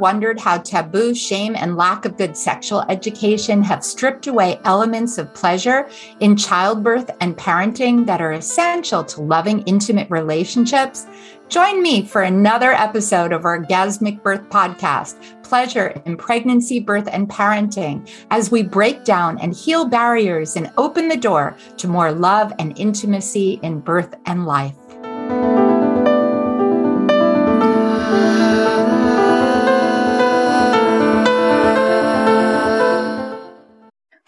wondered how taboo, shame, and lack of good sexual education have stripped away elements of pleasure in childbirth and parenting that are essential to loving, intimate relationships? Join me for another episode of our Orgasmic Birth Podcast Pleasure in Pregnancy, Birth, and Parenting as we break down and heal barriers and open the door to more love and intimacy in birth and life.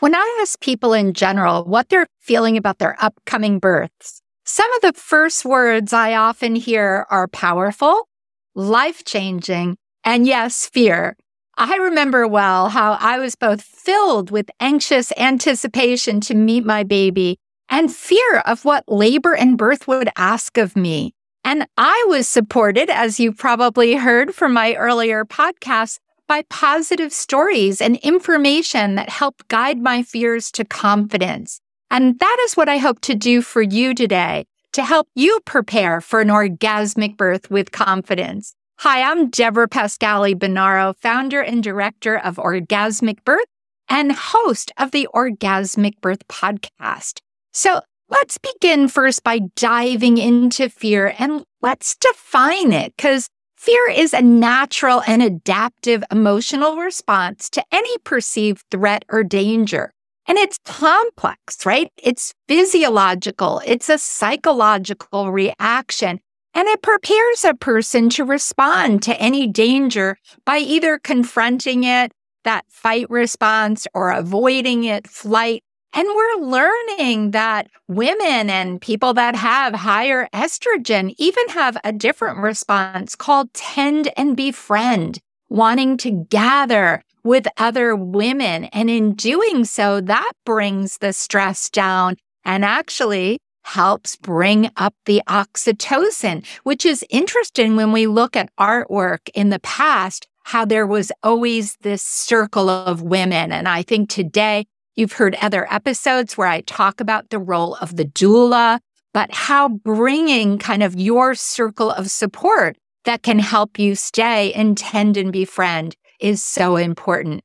When I ask people in general what they're feeling about their upcoming births, some of the first words I often hear are powerful, life changing, and yes, fear. I remember well how I was both filled with anxious anticipation to meet my baby and fear of what labor and birth would ask of me. And I was supported, as you probably heard from my earlier podcast, by positive stories and information that help guide my fears to confidence. And that is what I hope to do for you today to help you prepare for an orgasmic birth with confidence. Hi, I'm Debra Pascali Bonaro, founder and director of Orgasmic Birth and host of the Orgasmic Birth podcast. So let's begin first by diving into fear and let's define it because Fear is a natural and adaptive emotional response to any perceived threat or danger. And it's complex, right? It's physiological. It's a psychological reaction. And it prepares a person to respond to any danger by either confronting it, that fight response, or avoiding it, flight, and we're learning that women and people that have higher estrogen even have a different response called tend and befriend, wanting to gather with other women. And in doing so, that brings the stress down and actually helps bring up the oxytocin, which is interesting when we look at artwork in the past, how there was always this circle of women. And I think today You've heard other episodes where I talk about the role of the doula, but how bringing kind of your circle of support that can help you stay and tend and befriend is so important.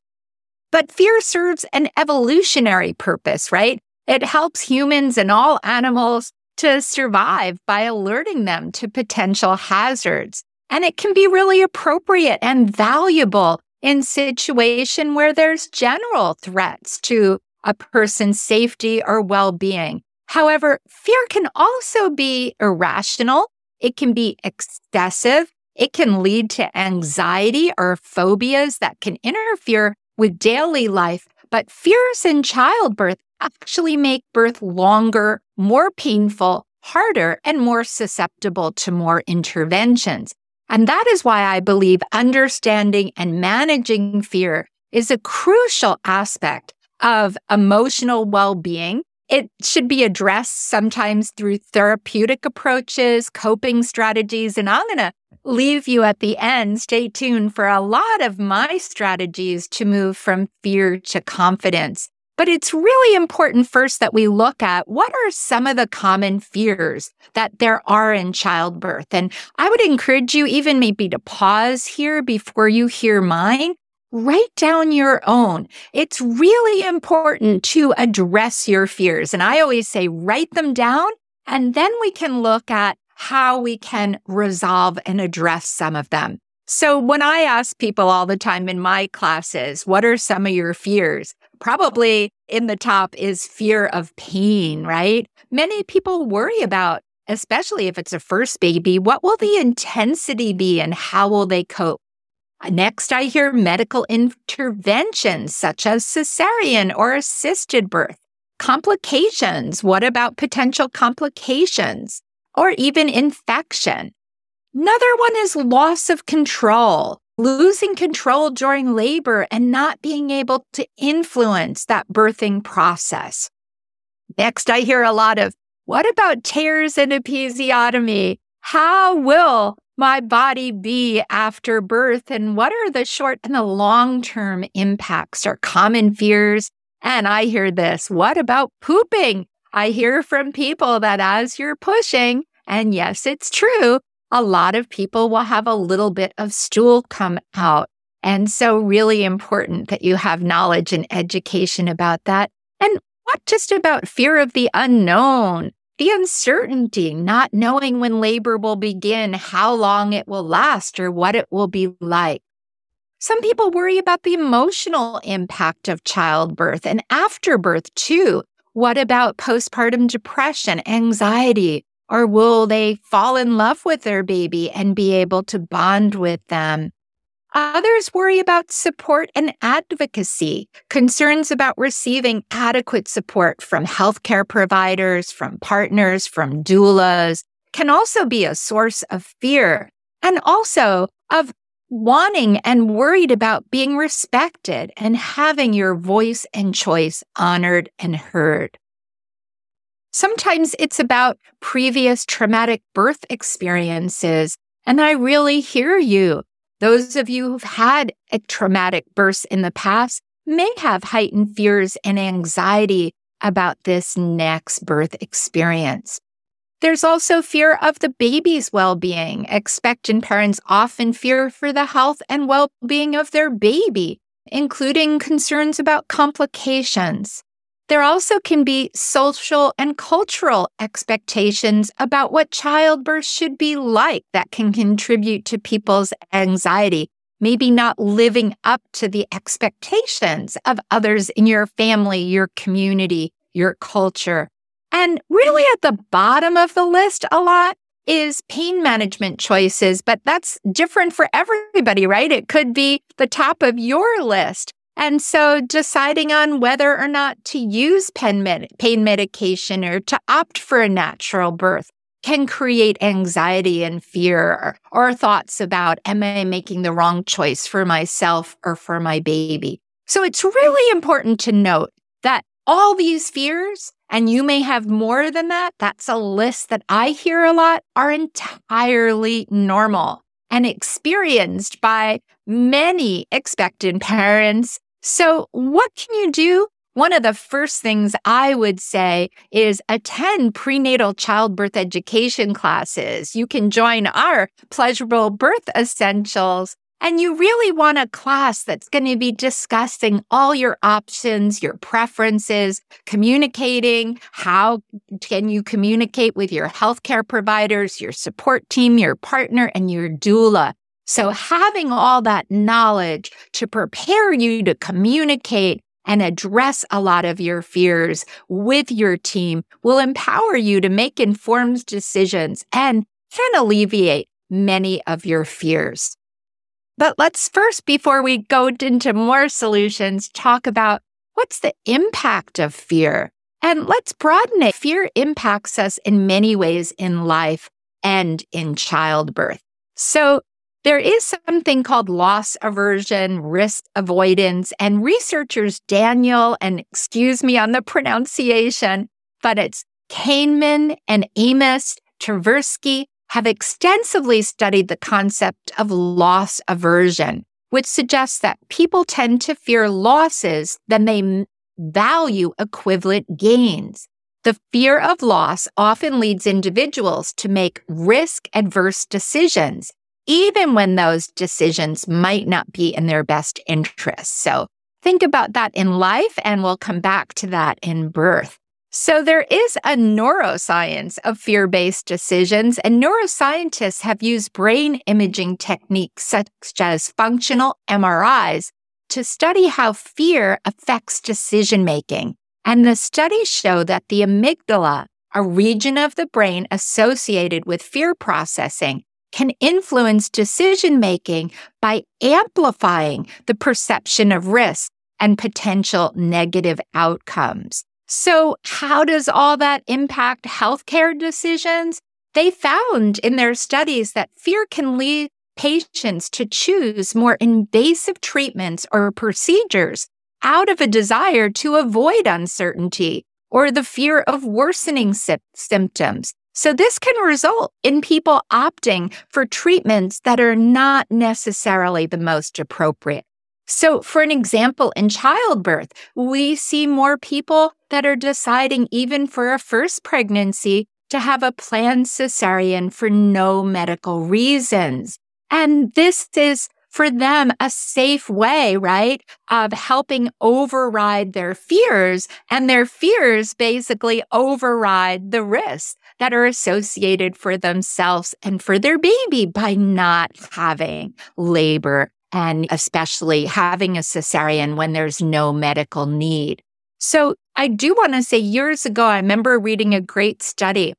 But fear serves an evolutionary purpose, right? It helps humans and all animals to survive by alerting them to potential hazards. And it can be really appropriate and valuable in situation where there's general threats to a person's safety or well-being. However, fear can also be irrational. It can be excessive. It can lead to anxiety or phobias that can interfere with daily life. But fears in childbirth actually make birth longer, more painful, harder, and more susceptible to more interventions. And that is why I believe understanding and managing fear is a crucial aspect of emotional well being. It should be addressed sometimes through therapeutic approaches, coping strategies. And I'm going to leave you at the end. Stay tuned for a lot of my strategies to move from fear to confidence. But it's really important first that we look at what are some of the common fears that there are in childbirth. And I would encourage you even maybe to pause here before you hear mine. Write down your own. It's really important to address your fears. And I always say, write them down, and then we can look at how we can resolve and address some of them. So when I ask people all the time in my classes, what are some of your fears? Probably in the top is fear of pain, right? Many people worry about, especially if it's a first baby, what will the intensity be and how will they cope? Next, I hear medical interventions such as cesarean or assisted birth. Complications. What about potential complications or even infection? Another one is loss of control losing control during labor and not being able to influence that birthing process. Next, I hear a lot of, what about tears and episiotomy? How will my body be after birth? And what are the short and the long term impacts or common fears? And I hear this, what about pooping? I hear from people that as you're pushing, and yes, it's true, a lot of people will have a little bit of stool come out. And so, really important that you have knowledge and education about that. And what just about fear of the unknown, the uncertainty, not knowing when labor will begin, how long it will last, or what it will be like. Some people worry about the emotional impact of childbirth and afterbirth too. What about postpartum depression, anxiety, or will they fall in love with their baby and be able to bond with them? Others worry about support and advocacy, concerns about receiving adequate support from healthcare providers, from partners, from doulas, can also be a source of fear and also of wanting and worried about being respected and having your voice and choice honored and heard. Sometimes it's about previous traumatic birth experiences. And I really hear you. Those of you who've had a traumatic birth in the past may have heightened fears and anxiety about this next birth experience. There's also fear of the baby's well being. Expectant parents often fear for the health and well being of their baby, including concerns about complications. There also can be social and cultural expectations about what childbirth should be like that can contribute to people's anxiety, maybe not living up to the expectations of others in your family, your community, your culture. And really at the bottom of the list a lot is pain management choices, but that's different for everybody, right? It could be the top of your list. And so deciding on whether or not to use pain, med- pain medication or to opt for a natural birth can create anxiety and fear or, or thoughts about, am I making the wrong choice for myself or for my baby? So it's really important to note that all these fears, and you may have more than that, that's a list that I hear a lot, are entirely normal and experienced by many expectant parents so, what can you do? One of the first things I would say is attend prenatal childbirth education classes. You can join our pleasurable birth essentials. And you really want a class that's going to be discussing all your options, your preferences, communicating. How can you communicate with your healthcare providers, your support team, your partner, and your doula? So having all that knowledge to prepare you to communicate and address a lot of your fears with your team will empower you to make informed decisions and can alleviate many of your fears. But let's first, before we go into more solutions, talk about what's the impact of fear. And let's broaden it. Fear impacts us in many ways in life and in childbirth. So there is something called loss aversion, risk avoidance, and researchers Daniel, and excuse me on the pronunciation, but it's Kahneman and Amos Tversky have extensively studied the concept of loss aversion, which suggests that people tend to fear losses than they value equivalent gains. The fear of loss often leads individuals to make risk adverse decisions even when those decisions might not be in their best interest. So think about that in life, and we'll come back to that in birth. So, there is a neuroscience of fear based decisions, and neuroscientists have used brain imaging techniques such as functional MRIs to study how fear affects decision making. And the studies show that the amygdala, a region of the brain associated with fear processing, can influence decision making by amplifying the perception of risk and potential negative outcomes. So, how does all that impact healthcare decisions? They found in their studies that fear can lead patients to choose more invasive treatments or procedures out of a desire to avoid uncertainty or the fear of worsening sy- symptoms so this can result in people opting for treatments that are not necessarily the most appropriate. So for an example, in childbirth, we see more people that are deciding even for a first pregnancy to have a planned cesarean for no medical reasons. And this is for them a safe way, right? Of helping override their fears and their fears basically override the risks that are associated for themselves and for their baby by not having labor and especially having a cesarean when there's no medical need. So I do want to say years ago, I remember reading a great study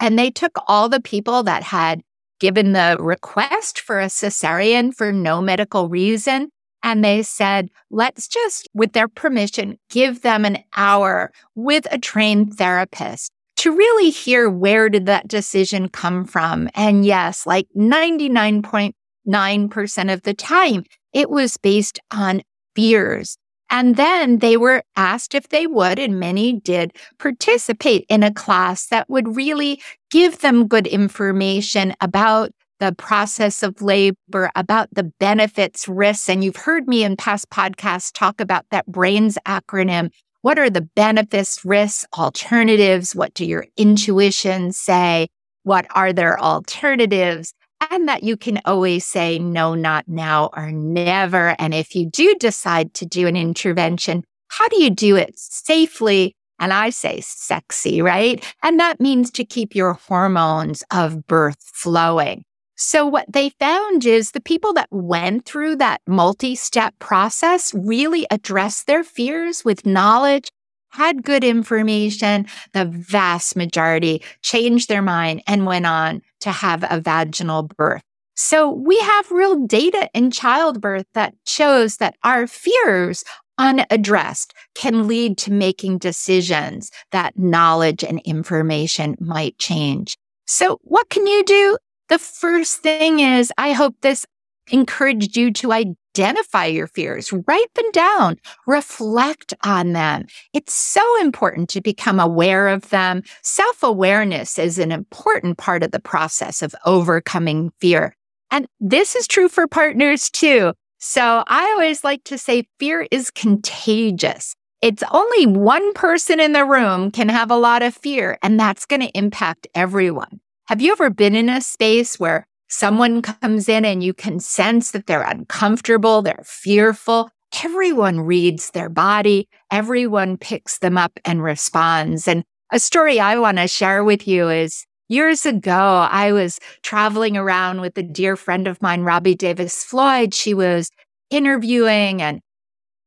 and they took all the people that had given the request for a cesarean for no medical reason. And they said, let's just, with their permission, give them an hour with a trained therapist to really hear where did that decision come from. And yes, like 99.9% of the time, it was based on fears and then they were asked if they would, and many did participate in a class that would really give them good information about the process of labor, about the benefits, risks. And you've heard me in past podcasts talk about that BRAINS acronym. What are the benefits, risks, alternatives? What do your intuitions say? What are their alternatives? And that you can always say, no, not now or never. And if you do decide to do an intervention, how do you do it safely? And I say sexy, right? And that means to keep your hormones of birth flowing. So what they found is the people that went through that multi-step process really addressed their fears with knowledge had good information, the vast majority changed their mind and went on to have a vaginal birth. So we have real data in childbirth that shows that our fears unaddressed can lead to making decisions that knowledge and information might change. So what can you do? The first thing is I hope this encouraged you to identify your fears, write them down, reflect on them. It's so important to become aware of them. Self awareness is an important part of the process of overcoming fear. And this is true for partners too. So I always like to say fear is contagious. It's only one person in the room can have a lot of fear, and that's going to impact everyone. Have you ever been in a space where someone comes in and you can sense that they're uncomfortable, they're fearful. Everyone reads their body, everyone picks them up and responds. And a story I want to share with you is years ago, I was traveling around with a dear friend of mine, Robbie Davis Floyd. She was interviewing and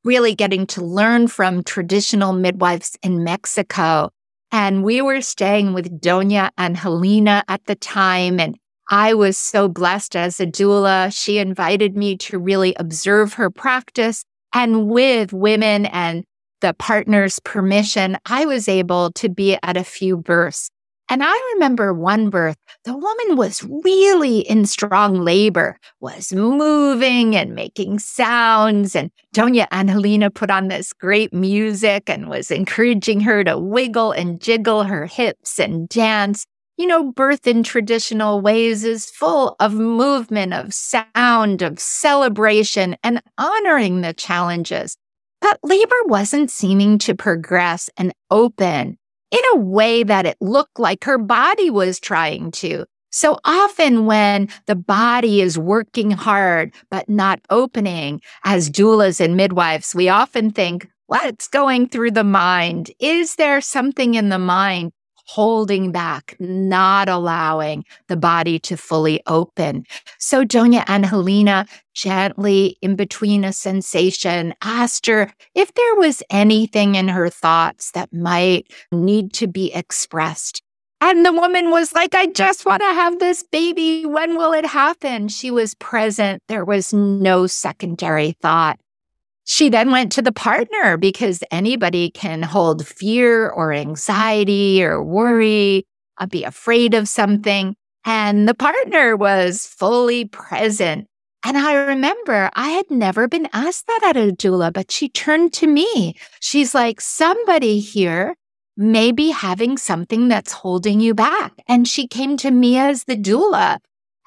really getting to learn from traditional midwives in Mexico. And we were staying with Doña Helena at the time. And I was so blessed as a doula. She invited me to really observe her practice. And with women and the partner's permission, I was able to be at a few births. And I remember one birth, the woman was really in strong labor, was moving and making sounds. And Doña Angelina put on this great music and was encouraging her to wiggle and jiggle her hips and dance you know, birth in traditional ways is full of movement, of sound, of celebration, and honoring the challenges. But labor wasn't seeming to progress and open in a way that it looked like her body was trying to. So often when the body is working hard, but not opening, as doulas and midwives, we often think, what's going through the mind? Is there something in the mind holding back, not allowing the body to fully open. So Donia and Helena gently in between a sensation asked her if there was anything in her thoughts that might need to be expressed. And the woman was like, I just want to have this baby. When will it happen? She was present. There was no secondary thought. She then went to the partner because anybody can hold fear or anxiety or worry, uh, be afraid of something. And the partner was fully present. And I remember I had never been asked that at a doula, but she turned to me. She's like, somebody here may be having something that's holding you back. And she came to me as the doula.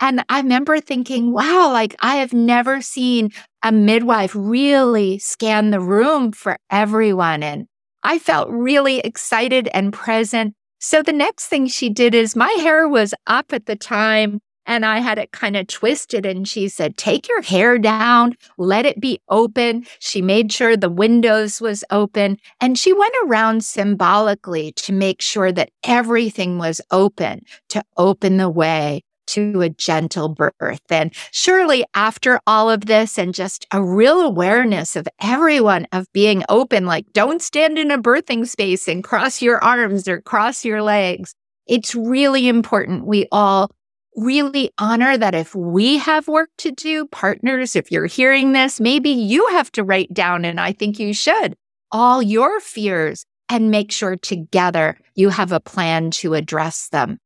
And I remember thinking, wow, like I have never seen a midwife really scan the room for everyone. And I felt really excited and present. So the next thing she did is my hair was up at the time and I had it kind of twisted. And she said, Take your hair down, let it be open. She made sure the windows was open. And she went around symbolically to make sure that everything was open to open the way to a gentle birth. And surely after all of this and just a real awareness of everyone of being open, like don't stand in a birthing space and cross your arms or cross your legs. It's really important we all really honor that if we have work to do, partners, if you're hearing this, maybe you have to write down, and I think you should, all your fears and make sure together you have a plan to address them.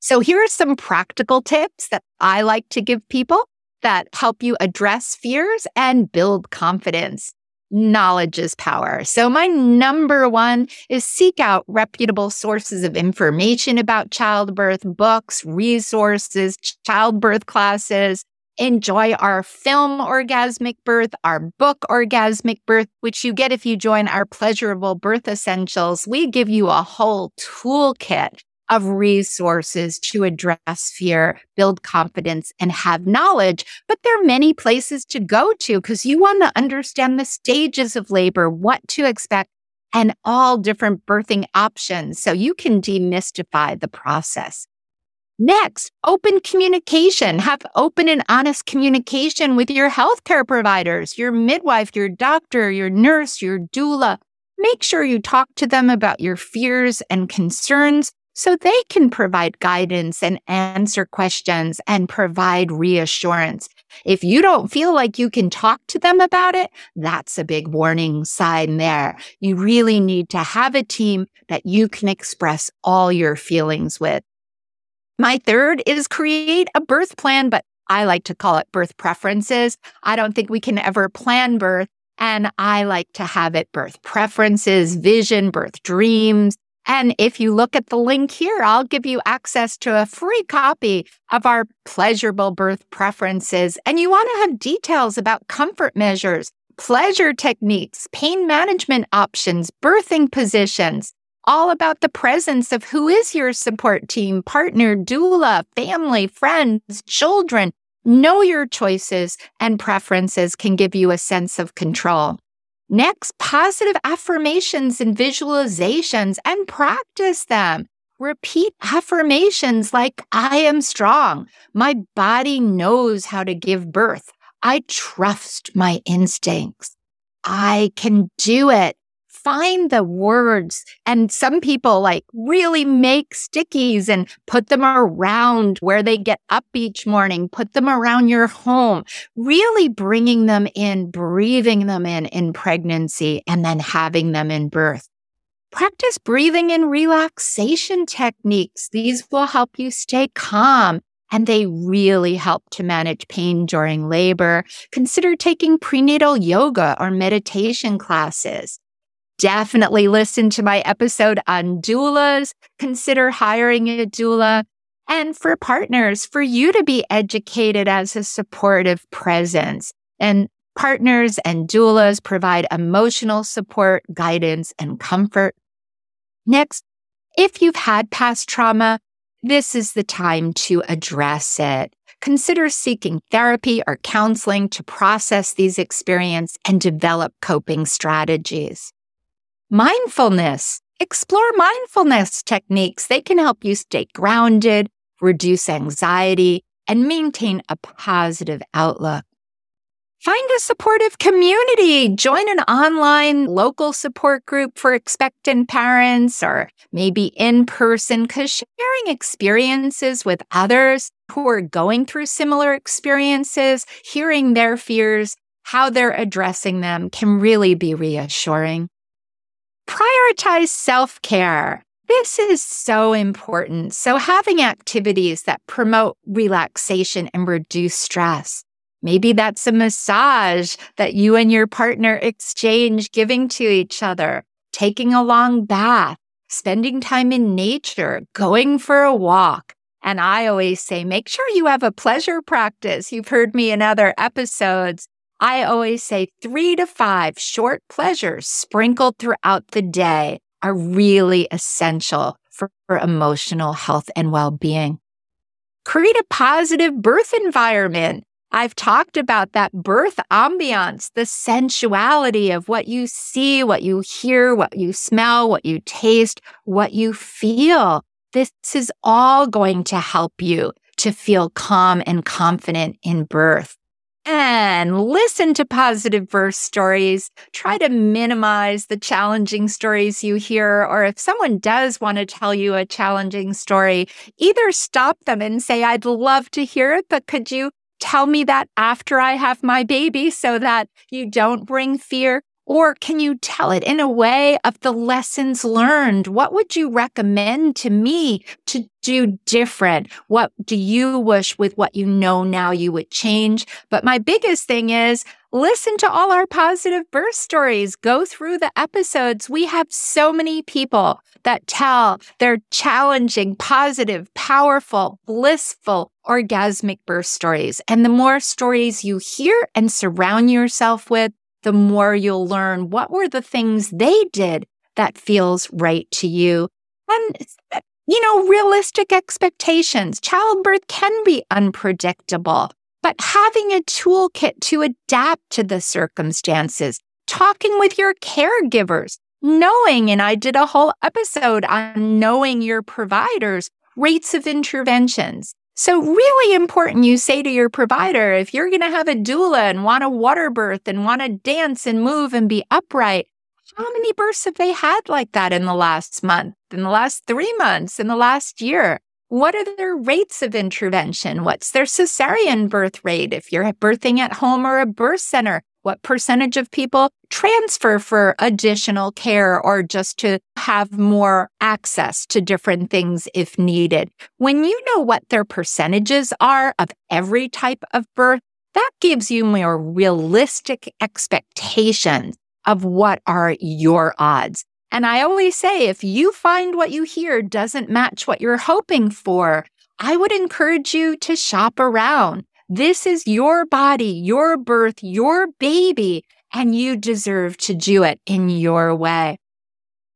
So here are some practical tips that I like to give people that help you address fears and build confidence. Knowledge is power. So my number one is seek out reputable sources of information about childbirth, books, resources, childbirth classes. Enjoy our film Orgasmic Birth, our book Orgasmic Birth, which you get if you join our pleasurable birth essentials. We give you a whole toolkit of resources to address fear, build confidence, and have knowledge. But there are many places to go to because you want to understand the stages of labor, what to expect, and all different birthing options so you can demystify the process. Next, open communication. Have open and honest communication with your healthcare providers, your midwife, your doctor, your nurse, your doula. Make sure you talk to them about your fears and concerns so they can provide guidance and answer questions and provide reassurance. If you don't feel like you can talk to them about it, that's a big warning sign there. You really need to have a team that you can express all your feelings with. My third is create a birth plan, but I like to call it birth preferences. I don't think we can ever plan birth. And I like to have it birth preferences, vision, birth dreams, and if you look at the link here, I'll give you access to a free copy of our pleasurable birth preferences. And you want to have details about comfort measures, pleasure techniques, pain management options, birthing positions, all about the presence of who is your support team, partner, doula, family, friends, children. Know your choices and preferences can give you a sense of control. Next, positive affirmations and visualizations and practice them. Repeat affirmations like, I am strong. My body knows how to give birth. I trust my instincts. I can do it find the words. And some people like really make stickies and put them around where they get up each morning, put them around your home, really bringing them in, breathing them in in pregnancy and then having them in birth. Practice breathing and relaxation techniques. These will help you stay calm and they really help to manage pain during labor. Consider taking prenatal yoga or meditation classes definitely listen to my episode on doulas. Consider hiring a doula. And for partners, for you to be educated as a supportive presence. And partners and doulas provide emotional support, guidance, and comfort. Next, if you've had past trauma, this is the time to address it. Consider seeking therapy or counseling to process these experiences and develop coping strategies. Mindfulness. Explore mindfulness techniques. They can help you stay grounded, reduce anxiety, and maintain a positive outlook. Find a supportive community. Join an online local support group for expectant parents or maybe in person because sharing experiences with others who are going through similar experiences, hearing their fears, how they're addressing them can really be reassuring. Prioritize self care. This is so important. So, having activities that promote relaxation and reduce stress. Maybe that's a massage that you and your partner exchange giving to each other, taking a long bath, spending time in nature, going for a walk. And I always say, make sure you have a pleasure practice. You've heard me in other episodes I always say three to five short pleasures sprinkled throughout the day are really essential for, for emotional health and well being. Create a positive birth environment. I've talked about that birth ambiance, the sensuality of what you see, what you hear, what you smell, what you taste, what you feel. This is all going to help you to feel calm and confident in birth. And listen to positive birth stories. Try to minimize the challenging stories you hear. Or if someone does want to tell you a challenging story, either stop them and say, I'd love to hear it, but could you tell me that after I have my baby so that you don't bring fear? Or can you tell it in a way of the lessons learned? What would you recommend to me to do different? What do you wish with what you know now you would change? But my biggest thing is listen to all our positive birth stories. Go through the episodes. We have so many people that tell their challenging, positive, powerful, blissful, orgasmic birth stories. And the more stories you hear and surround yourself with, the more you'll learn what were the things they did that feels right to you. And, you know, realistic expectations. Childbirth can be unpredictable, but having a toolkit to adapt to the circumstances, talking with your caregivers, knowing, and I did a whole episode on knowing your providers, rates of interventions, so, really important you say to your provider if you're going to have a doula and want a water birth and want to dance and move and be upright, how many births have they had like that in the last month, in the last three months, in the last year? What are their rates of intervention? What's their cesarean birth rate if you're birthing at home or a birth center? What percentage of people transfer for additional care or just to have more access to different things if needed? When you know what their percentages are of every type of birth, that gives you more realistic expectations of what are your odds. And I always say, if you find what you hear doesn't match what you're hoping for, I would encourage you to shop around. This is your body, your birth, your baby, and you deserve to do it in your way.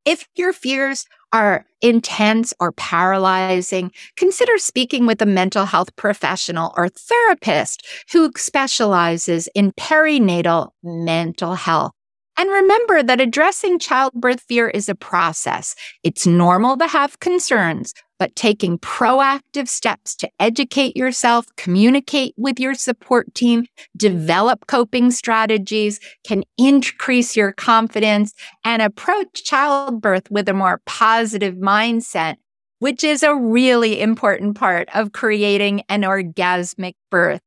If your fears are intense or paralyzing, consider speaking with a mental health professional or therapist who specializes in perinatal mental health. And remember that addressing childbirth fear is a process. It's normal to have concerns, but taking proactive steps to educate yourself, communicate with your support team, develop coping strategies can increase your confidence and approach childbirth with a more positive mindset, which is a really important part of creating an orgasmic birth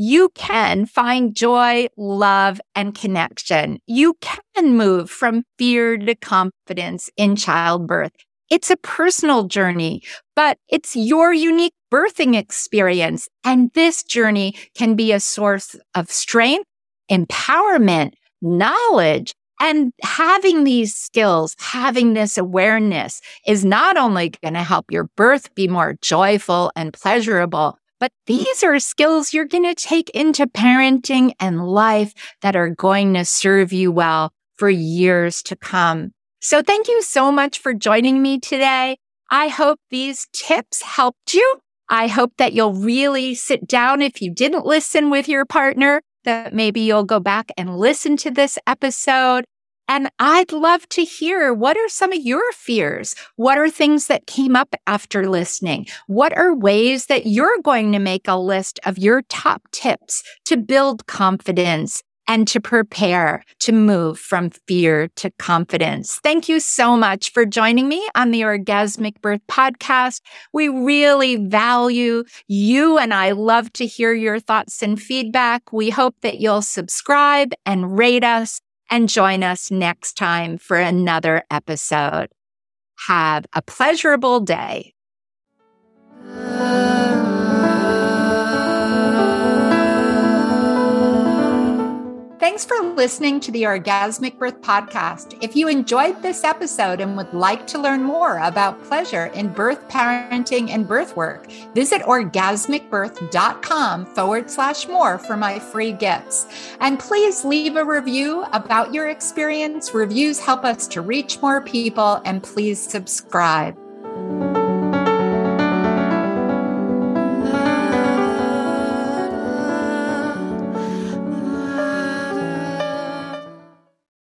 you can find joy, love, and connection. You can move from fear to confidence in childbirth. It's a personal journey, but it's your unique birthing experience. And this journey can be a source of strength, empowerment, knowledge, and having these skills, having this awareness is not only going to help your birth be more joyful and pleasurable, but these are skills you're going to take into parenting and life that are going to serve you well for years to come. So thank you so much for joining me today. I hope these tips helped you. I hope that you'll really sit down if you didn't listen with your partner, that maybe you'll go back and listen to this episode and I'd love to hear what are some of your fears? What are things that came up after listening? What are ways that you're going to make a list of your top tips to build confidence and to prepare to move from fear to confidence. Thank you so much for joining me on the Orgasmic Birth Podcast. We really value you and I love to hear your thoughts and feedback. We hope that you'll subscribe and rate us and join us next time for another episode. Have a pleasurable day. Thanks for listening to the Orgasmic Birth Podcast. If you enjoyed this episode and would like to learn more about pleasure in birth, parenting, and birth work, visit orgasmicbirth.com forward slash more for my free gifts. And please leave a review about your experience. Reviews help us to reach more people, and please subscribe.